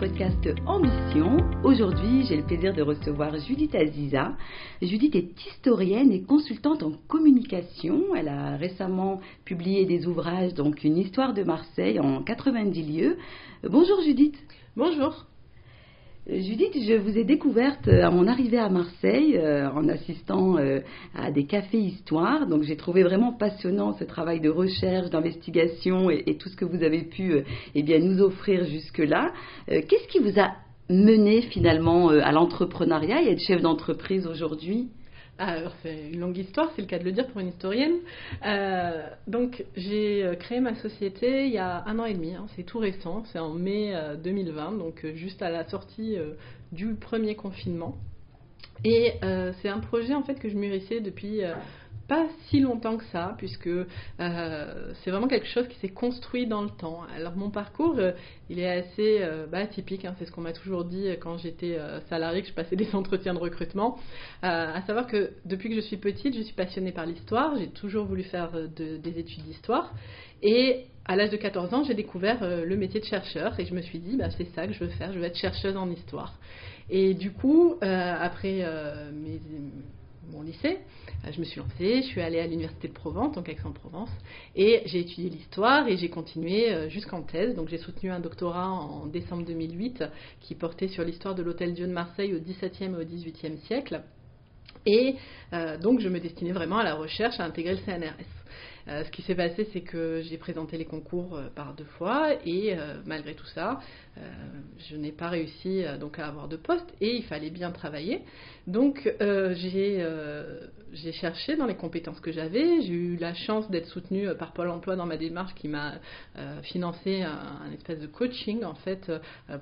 podcast Ambition. Aujourd'hui, j'ai le plaisir de recevoir Judith Aziza. Judith est historienne et consultante en communication. Elle a récemment publié des ouvrages, donc une histoire de Marseille en 90 lieux. Bonjour Judith. Bonjour. Judith, je vous ai découverte euh, à mon arrivée à Marseille euh, en assistant euh, à des cafés histoire. Donc j'ai trouvé vraiment passionnant ce travail de recherche, d'investigation et, tout ce que vous avez pu eh bien, nous offrir jusque-là. Qu'est-ce qui vous a mené finalement à l'entrepreneuriat et être chef d'entreprise aujourd'hui? Alors, c'est une longue histoire, c'est le cas de le dire pour une historienne. Euh, donc, j'ai euh, créé ma société il y a un an et demi, hein, c'est tout récent, c'est en mai 2020, euh, donc juste à la sortie du premier confinement. Et c'est un projet en fait que je mûrissais depuis pas si longtemps que ça, puisque euh, c'est vraiment quelque chose qui s'est construit dans le temps. Alors mon parcours, euh, il est assez euh, bah, atypique, hein, c'est ce qu'on m'a toujours dit quand j'étais salariée, que je passais des entretiens de recrutement. à savoir que depuis que je suis petite, je suis passionnée par l'histoire, j'ai toujours voulu faire des études d'histoire. Et à l'âge de 14 ans, j'ai découvert le métier de chercheur et je me suis dit, bah, c'est ça que je veux faire, je veux être chercheuse en histoire. Et du coup, après mes mon lycée. Euh, je me suis lancée, je suis allée à l'université de Provence, donc Aix-en-Provence, et j'ai étudié l'histoire et j'ai continué euh, jusqu'en thèse. Donc j'ai soutenu un doctorat en décembre 2008 qui portait sur l'histoire de l'Hôtel Dieu de Marseille au XVIIe et au XVIIIe siècle. Et euh, donc je me destinais vraiment à la recherche, à intégrer le CNRS. Euh, ce qui s'est passé, c'est que j'ai présenté les concours euh, par deux fois et euh, malgré tout ça, je n'ai pas réussi donc à avoir de poste et il fallait bien travailler. Donc j'ai cherché dans les compétences que j'avais. J'ai eu la chance d'être soutenue par Pôle Emploi dans ma démarche qui m'a financé un, espèce de coaching en fait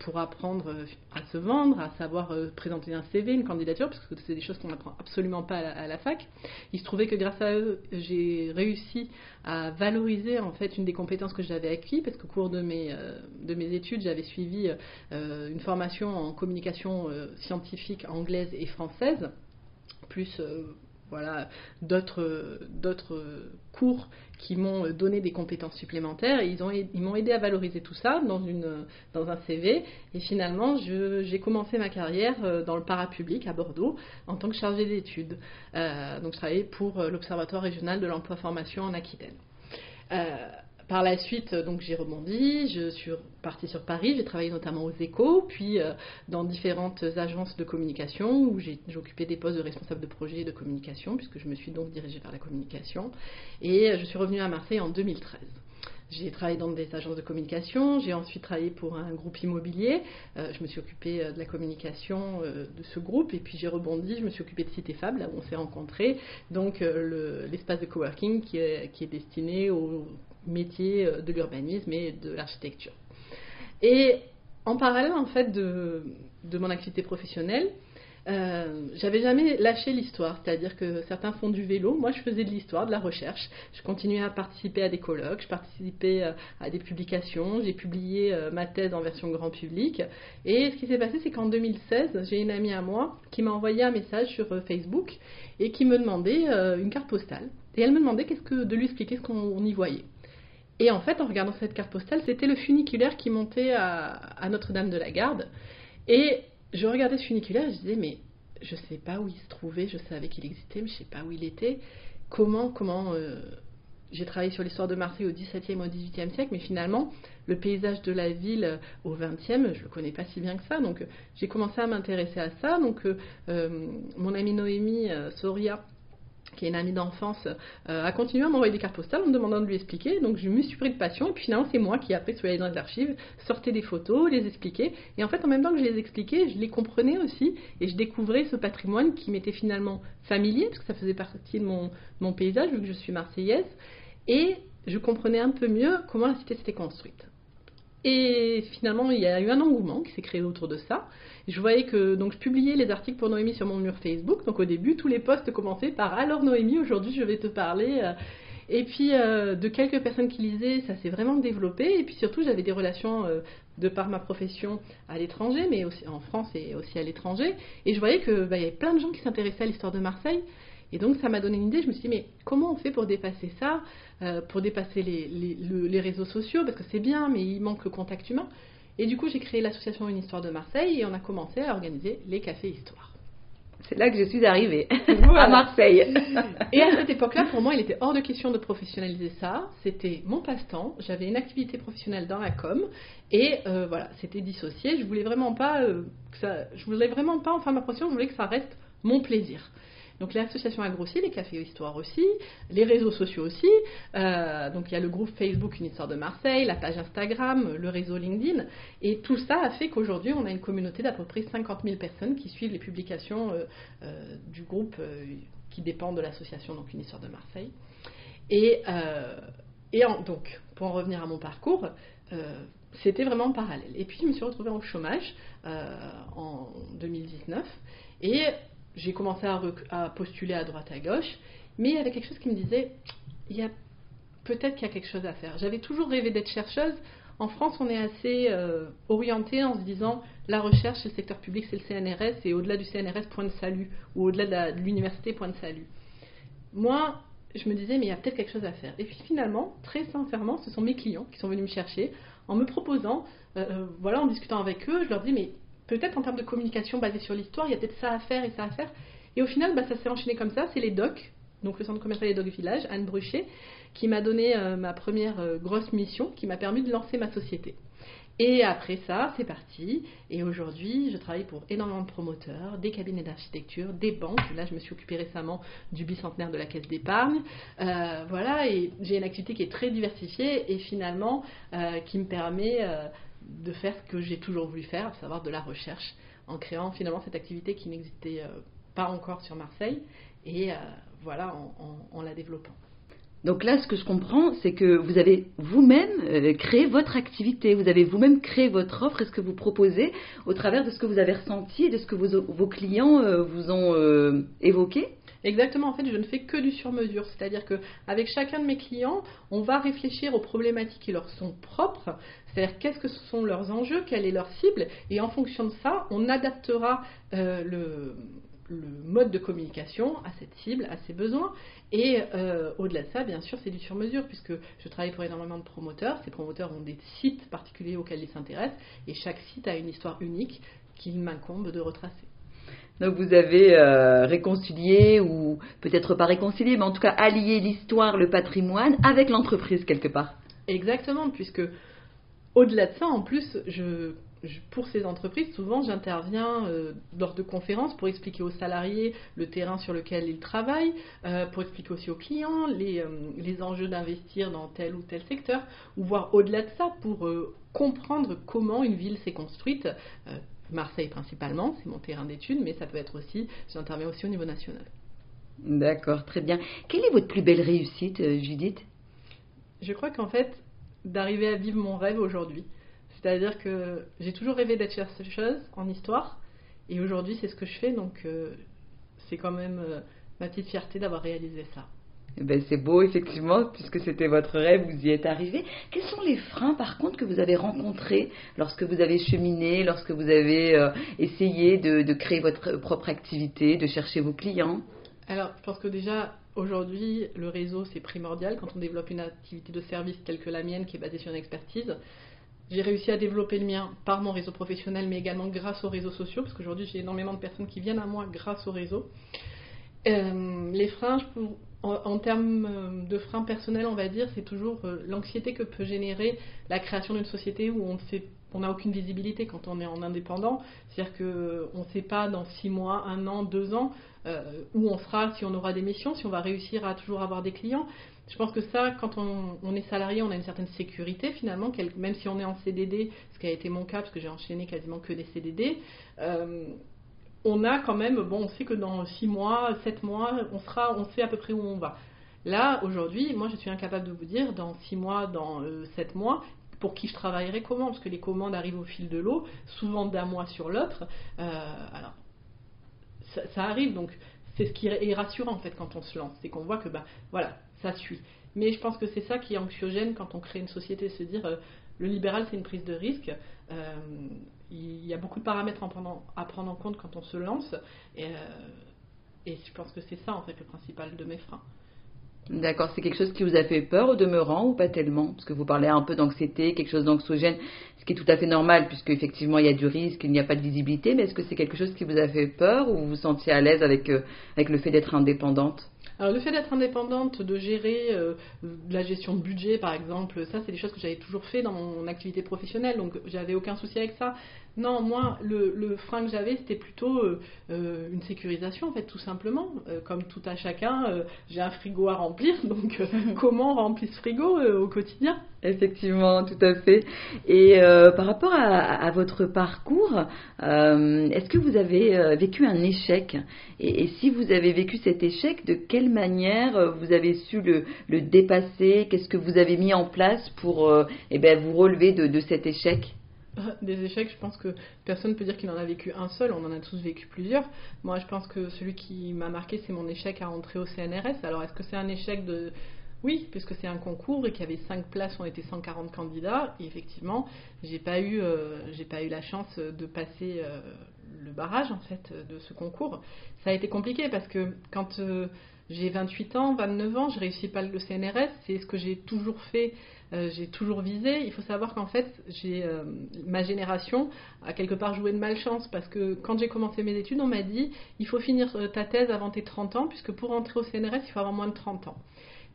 pour apprendre à se vendre, à savoir présenter un CV, une candidature, parce que c'est des choses qu'on n'apprend absolument pas à la, fac. Il se trouvait que grâce à eux, j'ai réussi à valoriser en fait une des compétences que j'avais acquises parce qu'au cours de mes, euh, de mes études j'avais suivi euh, une formation en communication euh, scientifique anglaise et française plus voilà, d'autres, cours qui m'ont donné des compétences supplémentaires ils, ont, ils m'ont aidé à valoriser tout ça dans, une, dans un CV. Et finalement, j'ai commencé ma carrière euh, dans le parapublic à Bordeaux en tant que chargée d'études. Euh, donc, je travaillais pour euh, l'Observatoire régional de l'emploi-formation en Aquitaine. Par la suite, donc j'ai rebondi, je suis partie sur Paris, j'ai travaillé notamment aux échos, puis euh, dans différentes agences de communication où j'ai occupé des postes de responsable de projet de communication, puisque je me suis donc dirigée vers la communication. Et euh, je suis revenue à Marseille en 2013. J'ai travaillé dans des agences de communication, j'ai ensuite travaillé pour un groupe immobilier, euh, je me suis occupée de la communication de ce groupe et puis j'ai rebondi, je me suis occupée de Cité Fab, là où on s'est rencontrés, donc l'espace de coworking qui est destiné aux métier euh, de l'urbanisme et de l'architecture. Et en parallèle en fait de, mon activité professionnelle, euh, j'avais jamais lâché l'histoire, c'est-à-dire que certains font du vélo, moi je faisais de l'histoire, de la recherche, je continuais à participer à des colloques, je participais euh, à des publications, j'ai publié ma thèse en version grand public, et ce qui s'est passé c'est qu'en 2016, j'ai une amie à moi qui m'a envoyé un message sur Facebook et qui me demandait une carte postale, et elle me demandait qu'est-ce que, de lui expliquer ce qu'on y voyait. Et en fait, en regardant cette carte postale, c'était le funiculaire qui montait à, Notre-Dame de la Garde. Et je regardais ce funiculaire et je disais, mais je ne sais pas où il se trouvait, je savais qu'il existait, mais je ne sais pas où il était. Comment, comment. Euh, j'ai travaillé sur l'histoire de Marseille au XVIIe au XVIIIe siècle, mais finalement, le paysage de la ville euh, au XXe, je ne le connais pas si bien que ça. Donc, j'ai commencé à m'intéresser à ça. Donc, euh, mon amie Noémie Soria, qui est une amie d'enfance, euh, a continué à m'envoyer des cartes postales en me demandant de lui expliquer. Donc je me suis pris de passion et puis finalement c'est moi qui après suis allée dans les archives, sortais des photos, les expliquais. Et en fait en même temps que je les expliquais, je les comprenais aussi et je découvrais ce patrimoine qui m'était finalement familier parce que ça faisait partie de mon, mon paysage vu que je suis marseillaise. Et je comprenais un peu mieux comment la cité s'était construite. Et finalement, il y a eu un engouement qui s'est créé autour de ça. Je voyais que donc je publiais les articles pour Noémie sur mon mur Facebook. Donc au début, tous les posts commençaient par Alors Noémie, aujourd'hui je vais te parler. Euh, et puis euh, de quelques personnes qui lisaient, ça s'est vraiment développé. Et puis surtout, j'avais des relations euh, de par ma profession à l'étranger, mais aussi en France et aussi à l'étranger. Et je voyais qu'il bah, y avait plein de gens qui s'intéressaient à l'histoire de Marseille. Et donc ça m'a donné une idée, je me suis dit, mais comment on fait pour dépasser ça, euh, pour dépasser les, réseaux sociaux, parce que c'est bien, mais il manque le contact humain. Et du coup, j'ai créé l'association Une Histoire de Marseille et on a commencé à organiser les cafés Histoire. C'est là que je suis arrivée, à Marseille. et à cette époque-là, pour moi, il était hors de question de professionnaliser ça. C'était mon passe-temps. J'avais une activité professionnelle dans la com. Et euh, voilà, c'était dissocié. Je voulais vraiment pas euh, que ça, je voulais vraiment pas en faire ma profession. Je voulais que ça reste mon plaisir. Donc l'association a grossi, les cafés histoire aussi, les réseaux sociaux aussi. Euh, donc il y a le groupe Facebook Une histoire de Marseille, la page Instagram, le réseau LinkedIn. Et tout ça a fait qu'aujourd'hui on a une communauté d'à peu près 50 000 personnes qui suivent les publications euh, euh, du groupe qui dépend de l'association donc Une histoire de Marseille. Et, et donc pour en revenir à mon parcours, c'était vraiment parallèle. Et puis je me suis retrouvée en chômage en 2019 et j'ai commencé à, postuler à droite à gauche, mais il y avait quelque chose qui me disait, il y a peut-être qu'il y a quelque chose à faire. J'avais toujours rêvé d'être chercheuse. En France, on est assez euh, orienté en se disant la recherche, c'est le secteur public, c'est le CNRS, et au-delà du CNRS, point de salut, ou au-delà de l'université, point de salut. Moi, je me disais, mais il y a peut-être quelque chose à faire. Et puis finalement, très sincèrement, ce sont mes clients qui sont venus me chercher en me proposant, euh, euh, voilà, en discutant avec eux, je leur dis, mais peut-être en termes de communication basée sur l'histoire, il y a peut-être ça à faire et ça à faire. Et au final, bah, ça s'est enchaîné comme ça. C'est les DOC, donc le centre commercial des DOC Village, Anne Bruchet, qui m'a donné euh, ma première euh, grosse mission, qui m'a permis de lancer ma société. Et après ça, c'est parti. Et aujourd'hui, je travaille pour énormément de promoteurs, des cabinets d'architecture, des banques. Là, je me suis occupée récemment du bicentenaire de la caisse d'épargne. Euh, voilà, et j'ai une activité qui est très diversifiée et finalement qui me permet de faire ce que j'ai toujours voulu faire, à savoir de la recherche, en créant finalement cette activité qui n'existait euh, pas encore sur Marseille, et euh, voilà, en, la développant. Donc là, ce que je comprends, c'est que vous avez vous-même euh, créé votre activité, vous avez vous-même créé votre offre et ce que vous proposez au travers de ce que vous avez ressenti et de ce que vos, clients vous ont évoqué Exactement, en fait, je ne fais que du sur-mesure. C'est-à-dire qu'avec chacun de mes clients, on va réfléchir aux problématiques qui leur sont propres, c'est-à-dire qu'est-ce que sont leurs enjeux, quelle est leur cible, et en fonction de ça, on adaptera euh, le, mode de communication à cette cible, à ses besoins. Et euh, au-delà de ça, bien sûr, c'est du sur-mesure, puisque je travaille pour énormément de promoteurs. Ces promoteurs ont des sites particuliers auxquels ils s'intéressent, et chaque site a une histoire unique qu'il m'incombe de retracer. Donc vous avez euh, réconcilié, ou peut-être pas réconcilié, mais en tout cas allié l'histoire, le patrimoine avec l'entreprise quelque part. Exactement, puisque au-delà de ça, en plus, pour ces entreprises, souvent j'interviens euh, lors de conférences pour expliquer aux salariés le terrain sur lequel ils travaillent, euh, pour expliquer aussi aux clients les, les enjeux d'investir dans tel ou tel secteur, ou voir au-delà de ça pour comprendre comment une ville s'est construite, Marseille principalement, c'est mon terrain d'étude, mais ça peut être aussi, j'interviens aussi au niveau national. D'accord, très bien. Quelle est votre plus belle réussite, euh, Judith? Je crois qu'en fait, d'arriver à vivre mon rêve aujourd'hui. C'est-à-dire que j'ai toujours rêvé d'être chercheuse en histoire, et aujourd'hui c'est ce que je fais, donc euh, c'est quand même euh, ma petite fierté d'avoir réalisé ça. Eh ben, c'est beau, effectivement, puisque c'était votre rêve, vous y êtes arrivé. Quels sont les freins, par contre, que vous avez rencontrés lorsque vous avez cheminé, lorsque vous avez euh, essayé de, créer votre propre activité, de chercher vos clients? Alors, je pense que déjà, aujourd'hui, le réseau, c'est primordial quand on développe une activité de service telle que la mienne, qui est basée sur une expertise. J'ai réussi à développer le mien par mon réseau professionnel, mais également grâce aux réseaux sociaux, parce qu'aujourd'hui, j'ai énormément de personnes qui viennent à moi grâce au réseau. Euh, les freins, je peux en, termes euh, de freins personnels, on va dire, c'est toujours euh, l'anxiété que peut générer la création d'une société où on sait n'a aucune visibilité quand on est en indépendant. C'est-à-dire qu'on ne sait pas dans six mois, un an, deux ans euh, où on sera, si on aura des missions, si on va réussir à toujours avoir des clients. Je pense que ça, quand on, est salarié, on a une certaine sécurité finalement, même si on est en CDD, ce qui a été mon cas parce que j'ai enchaîné quasiment que des CDD on a quand même, bon, on sait que dans 6 mois, 7 mois, on sera, on sait à peu près où on va. Là, aujourd'hui, moi, je suis incapable de vous dire, dans 6 mois, dans 7 euh, mois, pour qui je travaillerai comment, parce que les commandes arrivent au fil de l'eau, souvent d'un mois sur l'autre. Euh, alors, ça, arrive, donc c'est ce qui est rassurant en fait quand on se lance, c'est qu'on voit que bah voilà, ça suit. Mais je pense que c'est ça qui est anxiogène quand on crée une société, se dire euh, le libéral c'est une prise de risque il y a beaucoup de paramètres à prendre, en compte quand on se lance. Et, euh, et je pense que c'est ça, en fait, le principal de mes freins. D'accord, c'est quelque chose qui vous a fait peur au demeurant ou pas tellement? Parce que vous parlez un peu d'anxiété, quelque chose d'anxiogène, ce qui est tout à fait normal puisque effectivement il y a du risque, il n'y a pas de visibilité, mais est-ce que c'est quelque chose qui vous a fait peur ou vous vous sentiez à l'aise avec, avec le fait d'être indépendante? Alors le fait d'être indépendante, de gérer euh, la gestion de budget par exemple, ça c'est des choses que j'avais toujours fait dans mon activité professionnelle, donc j'avais aucun souci avec ça. Non, moi, le, frein que j'avais, c'était plutôt euh, euh, une sécurisation, en fait, tout simplement. Euh, comme tout à chacun, j'ai un frigo à remplir, donc comment on remplit ce frigo au quotidien? Effectivement, tout à fait. Et par rapport à, votre parcours, est-ce que vous avez vécu un échec? Et, si vous avez vécu cet échec, de quelle manière vous avez su le, dépasser? Qu'est-ce que vous avez mis en place pour eh ben, vous relever de cet échec? des échecs, je pense que personne ne peut dire qu'il en a vécu un seul, on en a tous vécu plusieurs. Moi, je pense que celui qui m'a marqué, c'est mon échec à rentrer au CNRS. Alors, est-ce que c'est un échec de... Oui, puisque c'est un concours et qu'il y avait 5 places, on était 140 candidats, et effectivement, j'ai pas eu, euh, pas eu la chance de passer euh, le barrage en fait de ce concours. Ça a été compliqué parce que quand euh, j'ai 28 ans, 29 ans, je réussis pas le CNRS, c'est ce que j'ai toujours fait euh, j'ai toujours visé. Il faut savoir qu'en fait, j'ai euh, ma génération a quelque part joué de malchance parce que quand j'ai commencé mes études, on m'a dit il faut finir euh, ta thèse avant tes 30 ans, puisque pour entrer au CNRS, il faut avoir moins de 30 ans.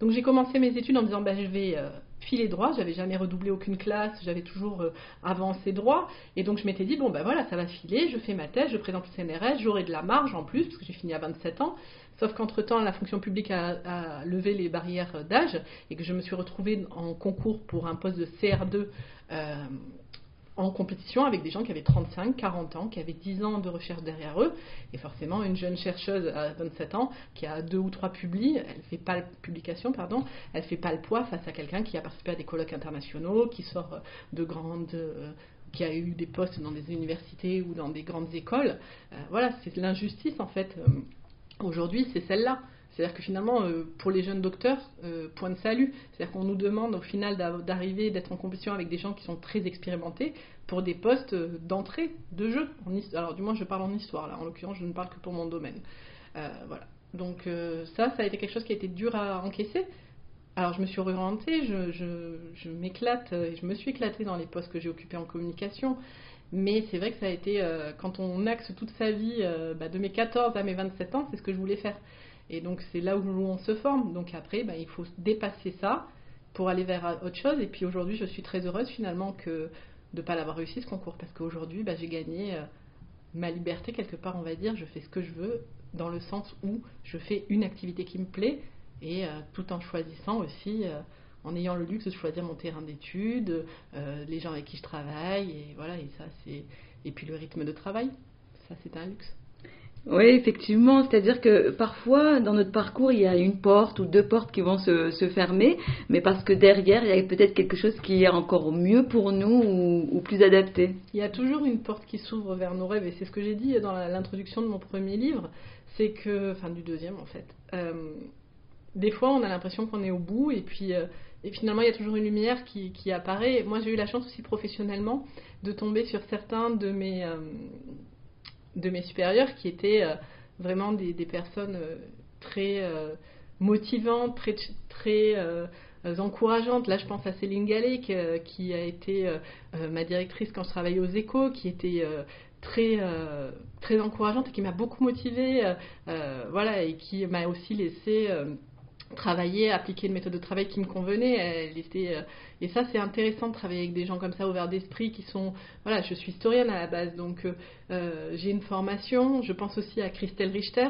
Donc j'ai commencé mes études en me disant bah, je vais filer droit, j'avais jamais redoublé aucune classe, j'avais toujours avancé droit, et donc je m'étais dit bon ben voilà ça va filer, je fais ma thèse, je présente le CNRS, j'aurai de la marge en plus parce que j'ai fini à 27 ans, Sauf qu'entre-temps, la fonction publique a, levé les barrières d'âge et que je me suis retrouvée en concours pour un poste de CR2 euh, en compétition avec des gens qui avaient 35, 40 ans, qui avaient 10 ans de recherche derrière eux. Et forcément, une jeune chercheuse à 27 ans qui a deux ou trois publis, elle fait pas publication, pardon, elle fait pas le poids face à quelqu'un qui a participé à des colloques internationaux, qui sort de grandes euh, qui a eu des postes dans des universités ou dans des grandes écoles. Euh, voilà, c'est l'injustice en fait Aujourd'hui, c'est celle-là. C'est-à-dire que finalement, euh, pour les jeunes docteurs, euh, point de salut. C'est-à-dire qu'on nous demande au final d'arriver, d'être en compétition avec des gens qui sont très expérimentés pour des postes euh, d'entrée de jeu. Alors du moins, je parle en histoire là. En l'occurrence, je ne parle que pour mon domaine. voilà. Donc ça, ça a été quelque chose qui a été dur à encaisser. Alors je me suis orientée, je, je, je m'éclate, et je me suis éclatée dans les postes que j'ai occupés en communication. Mais c'est vrai que ça a été, quand on axe toute sa vie, bah, de mes 14 à mes 27 ans, c'est ce que je voulais faire. Et donc c'est là où on se forme. Donc après, bah, il faut dépasser ça pour aller vers autre chose. Et puis aujourd'hui, je suis très heureuse finalement que de ne pas l'avoir réussi ce concours. Parce qu'aujourd'hui, bah, j'ai gagné euh, ma liberté quelque part, on va dire. Je fais ce que je veux, dans le sens où je fais une activité qui me plaît, et tout en choisissant aussi en ayant le luxe de choisir mon terrain d'études, euh, les gens avec qui je travaille, et voilà, et ça c'est. Et puis le rythme de travail, ça c'est un luxe. Oui, effectivement, c'est-à-dire que parfois dans notre parcours il y a une porte ou deux portes qui vont se, fermer, mais parce que derrière il y a peut-être quelque chose qui est encore mieux pour nous ou, plus adapté. Il y a toujours une porte qui s'ouvre vers nos rêves, et c'est ce que j'ai dit dans l'introduction de mon premier livre, c'est que, enfin du deuxième en fait, euh, des fois on a l'impression qu'on est au bout, et puis euh, et finalement, il y a toujours une lumière qui, apparaît. Moi, j'ai eu la chance aussi professionnellement de tomber sur certains de mes, euh, de mes supérieurs qui étaient euh, vraiment des, personnes euh, très motivantes, très, très encourageantes. Là, je pense à Céline Gallet, qui a été ma directrice quand je travaillais aux échos, qui était très, très encourageante et qui m'a beaucoup motivée, voilà, et qui m'a aussi laissé travailler, appliquer une méthode de travail qui me convenait. Elle était, euh, et ça, c'est intéressant de travailler avec des gens comme ça, ouverts d'esprit, qui sont. Voilà, je suis historienne à la base, donc euh, euh, j'ai une formation. Je pense aussi à Christelle Richter,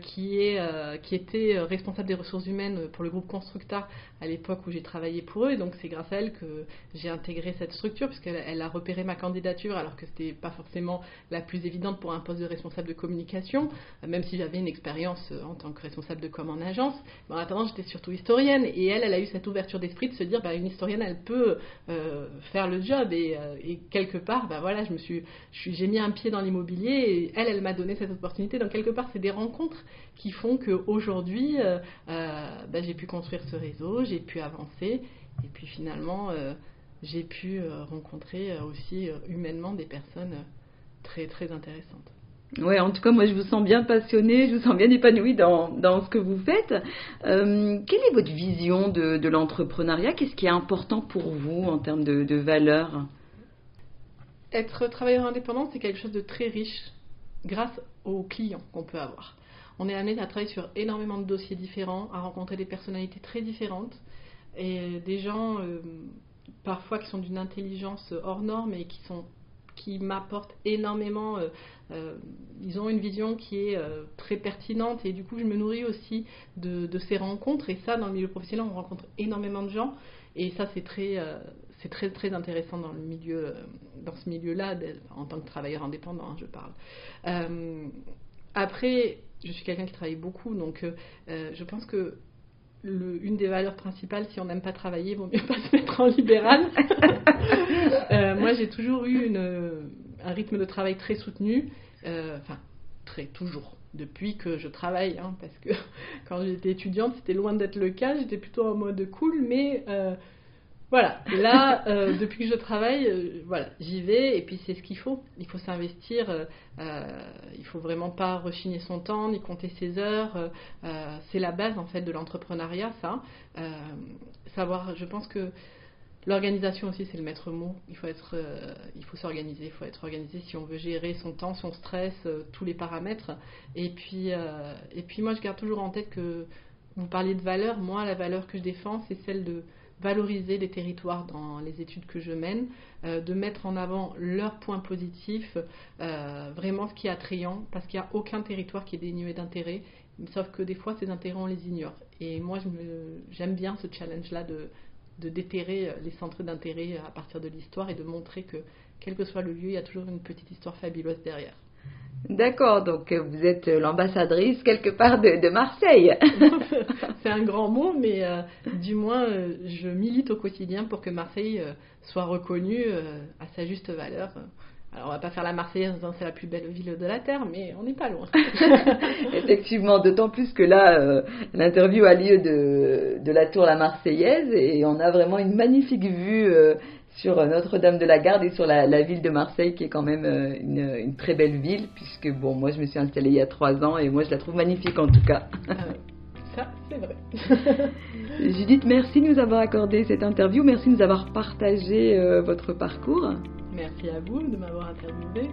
qui, est, qui était responsable des ressources humaines pour le groupe Constructa à l'époque où j'ai travaillé pour eux. Donc, c'est grâce à elle que j'ai intégré cette structure, puisqu'elle elle a repéré ma candidature, alors que c'était pas forcément la plus évidente pour un poste de responsable de communication, même si j'avais une expérience en tant que responsable de com en agence attendant, j'étais surtout historienne. Et elle, elle a eu cette ouverture d'esprit de se dire, bah, une historienne, elle peut euh, faire le job. Euh, et, quelque part, bah, voilà, je me suis, j'ai mis un pied dans l'immobilier. Et elle, elle m'a donné cette opportunité. Donc quelque part, c'est des rencontres qui font qu'aujourd'hui, euh, bah, j'ai pu construire ce réseau, j'ai pu avancer. Et puis finalement, j'ai pu rencontrer aussi humainement des personnes très très intéressantes. Ouais, en tout cas, moi, je vous sens bien passionnée, je vous sens bien épanouie dans, dans ce que vous faites. Euh, quelle est votre vision de, de l'entrepreneuriat? Qu'est-ce qui est important pour vous en termes de, de valeurs être travailleur indépendant, c'est quelque chose de très riche grâce aux clients qu'on peut avoir. On est amené à travailler sur énormément de dossiers différents, à rencontrer des personnalités très différentes et des gens euh, parfois qui sont d'une intelligence hors norme et qui sont qui m'apportent énormément. Euh, euh, ils ont une vision qui est très pertinente et du coup je me nourris aussi de, ces rencontres et ça dans le milieu professionnel on rencontre énormément de gens et ça c'est très c'est très très intéressant dans le milieu, dans ce milieu-là, en tant que travailleur indépendant, hein, je parle. Après, je suis quelqu'un qui travaille beaucoup, donc euh, je pense que une des valeurs principales, si on n'aime pas travailler, il vaut mieux pas se mettre en libéral. moi, j'ai toujours eu une, un rythme de travail très soutenu, enfin très toujours depuis que je travaille, hein, parce que quand j'étais étudiante, c'était loin d'être le cas, j'étais plutôt en mode cool, mais voilà, là, euh, depuis que je travaille, euh, voilà, j'y vais et puis c'est ce qu'il faut. Il faut s'investir, euh, il faut vraiment pas rechigner son temps ni compter ses heures. c'est la base en fait de l'entrepreneuriat, ça. savoir, je pense que l'organisation aussi c'est le maître mot. Il faut être, il faut s'organiser, il faut être organisé si on veut gérer son temps, son stress, tous les paramètres. Et puis, et puis moi je garde toujours en tête que vous parliez de valeur. Moi, la valeur que je défends, c'est celle de valoriser les territoires dans les études que je mène, euh, de mettre en avant leurs points positifs, euh, vraiment ce qui est attrayant, parce qu'il n'y a aucun territoire qui est dénué d'intérêt, sauf que des fois ces intérêts on les ignore. Et moi j'aime bien ce challenge-là de, de déterrer les centres d'intérêt à partir de l'histoire et de montrer que quel que soit le lieu, il y a toujours une petite histoire fabuleuse derrière. D'accord, donc euh, vous êtes l'ambassadrice quelque part de, Marseille. c'est un grand mot, mais euh, du moins euh, je milite au quotidien pour que Marseille soit reconnue à sa juste valeur. Alors on va pas faire la Marseillaise en disant c'est la plus belle ville de la Terre, mais on n'est pas loin. Effectivement, d'autant plus que là, l'interview a lieu de, de, la tour La Marseillaise et on a vraiment une magnifique vue sur euh, Notre-Dame de la Garde et sur la, ville de Marseille qui est quand même euh, une, très belle ville puisque bon moi je me suis installée il y a trois ans et moi je la trouve magnifique en tout cas. Ah ça c'est vrai. Judith, merci de nous avoir accordé cette interview, merci de nous avoir partagé euh, votre parcours. Merci à vous de m'avoir interviewé.